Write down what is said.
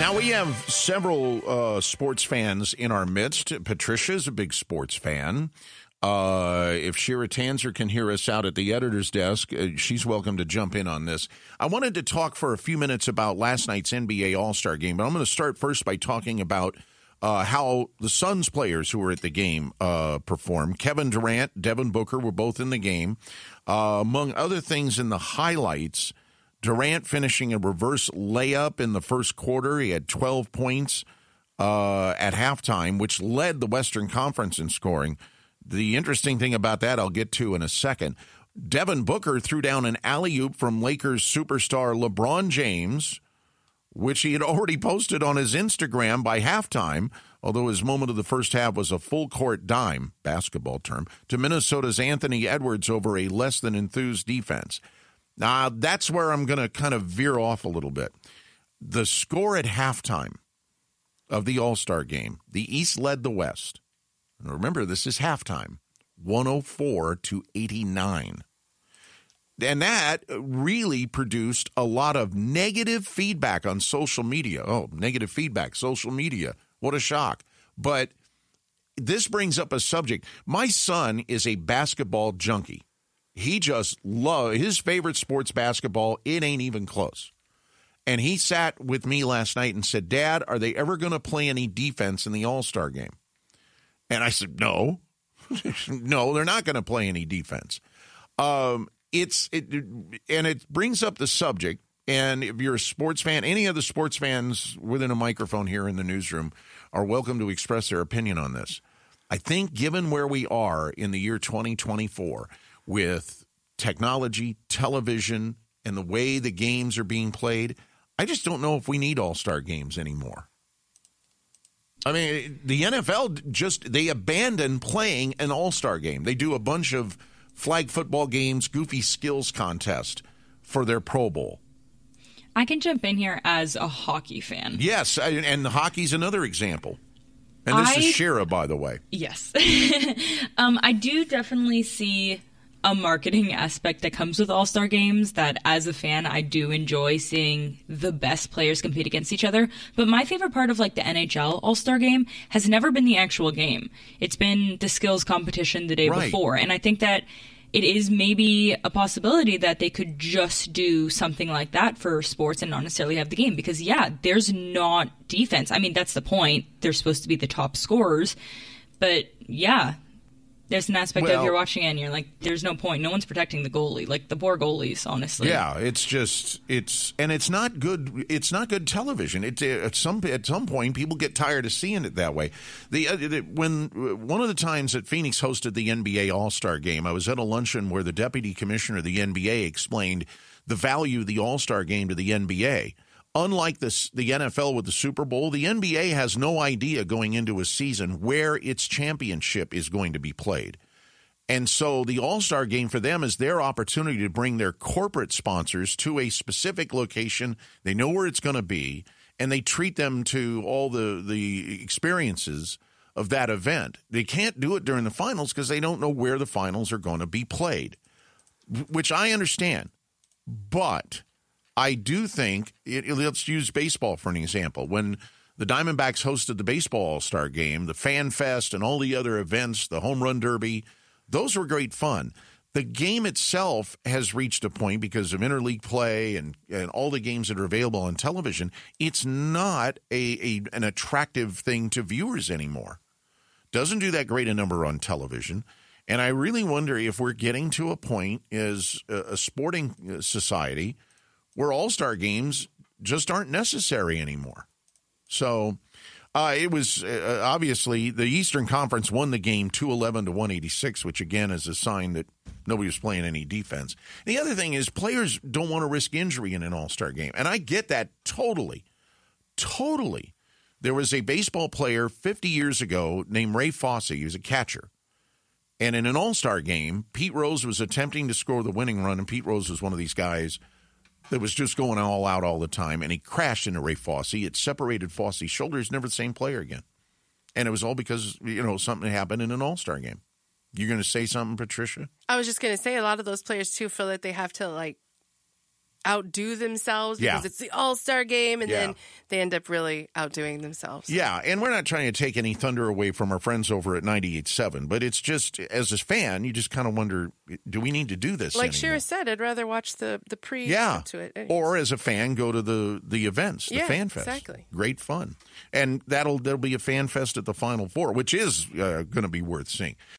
Now, we have several uh, sports fans in our midst. Patricia's a big sports fan. Uh, if Shira Tanzer can hear us out at the editor's desk, uh, she's welcome to jump in on this. I wanted to talk for a few minutes about last night's NBA All Star game, but I'm going to start first by talking about uh, how the Suns players who were at the game uh, performed. Kevin Durant, Devin Booker were both in the game. Uh, among other things in the highlights, Durant finishing a reverse layup in the first quarter. He had 12 points uh, at halftime, which led the Western Conference in scoring. The interesting thing about that, I'll get to in a second. Devin Booker threw down an alley oop from Lakers superstar LeBron James, which he had already posted on his Instagram by halftime, although his moment of the first half was a full court dime, basketball term, to Minnesota's Anthony Edwards over a less than enthused defense. Now, that's where I'm going to kind of veer off a little bit. The score at halftime of the All Star game, the East led the West. And remember, this is halftime 104 to 89. And that really produced a lot of negative feedback on social media. Oh, negative feedback, social media. What a shock. But this brings up a subject. My son is a basketball junkie. He just loves his favorite sports basketball. It ain't even close. And he sat with me last night and said, Dad, are they ever going to play any defense in the All Star game? And I said, No, no, they're not going to play any defense. Um, it's it, and it brings up the subject. And if you're a sports fan, any of the sports fans within a microphone here in the newsroom are welcome to express their opinion on this. I think, given where we are in the year 2024 with technology, television, and the way the games are being played, I just don't know if we need all star games anymore. I mean, the NFL just they abandon playing an All Star game. They do a bunch of flag football games, goofy skills contest for their Pro Bowl. I can jump in here as a hockey fan. Yes, and hockey's another example. And this I, is Shira, by the way. Yes, um, I do definitely see a marketing aspect that comes with All Star games that as a fan, I do enjoy seeing the best players compete against each other. But my favorite part of like the NHL All Star game has never been the actual game. It's been the skills competition the day right. before. And I think that it is maybe a possibility that they could just do something like that for sports and not necessarily have the game because yeah, there's not defense. I mean, that's the point. They're supposed to be the top scorers. But yeah, there's an aspect well, of you're watching it and you're like, there's no point. No one's protecting the goalie. Like the poor goalies, honestly. Yeah, it's just it's and it's not good. It's not good television. It at some at some point people get tired of seeing it that way. The, uh, the when one of the times that Phoenix hosted the NBA All Star Game, I was at a luncheon where the deputy commissioner of the NBA explained the value of the All Star Game to the NBA unlike this, the NFL with the Super Bowl, the NBA has no idea going into a season where its championship is going to be played. And so the All Star game for them is their opportunity to bring their corporate sponsors to a specific location. They know where it's going to be, and they treat them to all the, the experiences of that event. They can't do it during the finals because they don't know where the finals are going to be played, which I understand. But I do think, it, let's use baseball for an example. When the Diamondbacks hosted the Baseball All Star game, the Fan Fest, and all the other events, the Home Run Derby, those were great fun. The game itself has reached a point because of interleague play and, and all the games that are available on television. It's not a, a an attractive thing to viewers anymore. Doesn't do that great a number on television. And I really wonder if we're getting to a point as a, a sporting uh, society – where all star games just aren't necessary anymore. So uh, it was uh, obviously the Eastern Conference won the game 211 to 186, which again is a sign that nobody was playing any defense. The other thing is players don't want to risk injury in an all star game. And I get that totally. Totally. There was a baseball player 50 years ago named Ray Fosse. He was a catcher. And in an all star game, Pete Rose was attempting to score the winning run, and Pete Rose was one of these guys that was just going all out all the time, and he crashed into Ray Fosse. It separated Fosse's shoulders, never the same player again. And it was all because, you know, something happened in an all star game. You're going to say something, Patricia? I was just going to say a lot of those players, too, feel that they have to, like, outdo themselves Yeah. because it's the All Star game, and Yeah. then they end up really outdoing themselves. Yeah, and we're not trying to take any thunder away from our friends over at 98.7, but it's just, as a fan, you just kind of wonder, do we need to do this Like anymore? Shira said, I'd rather watch the the pre yeah. to it. Or as a fan, go to the the events, the Yeah, fan fest. exactly. Great fun, and that'll there'll be a fan fest at the Final Four, which is uh, going to be worth seeing.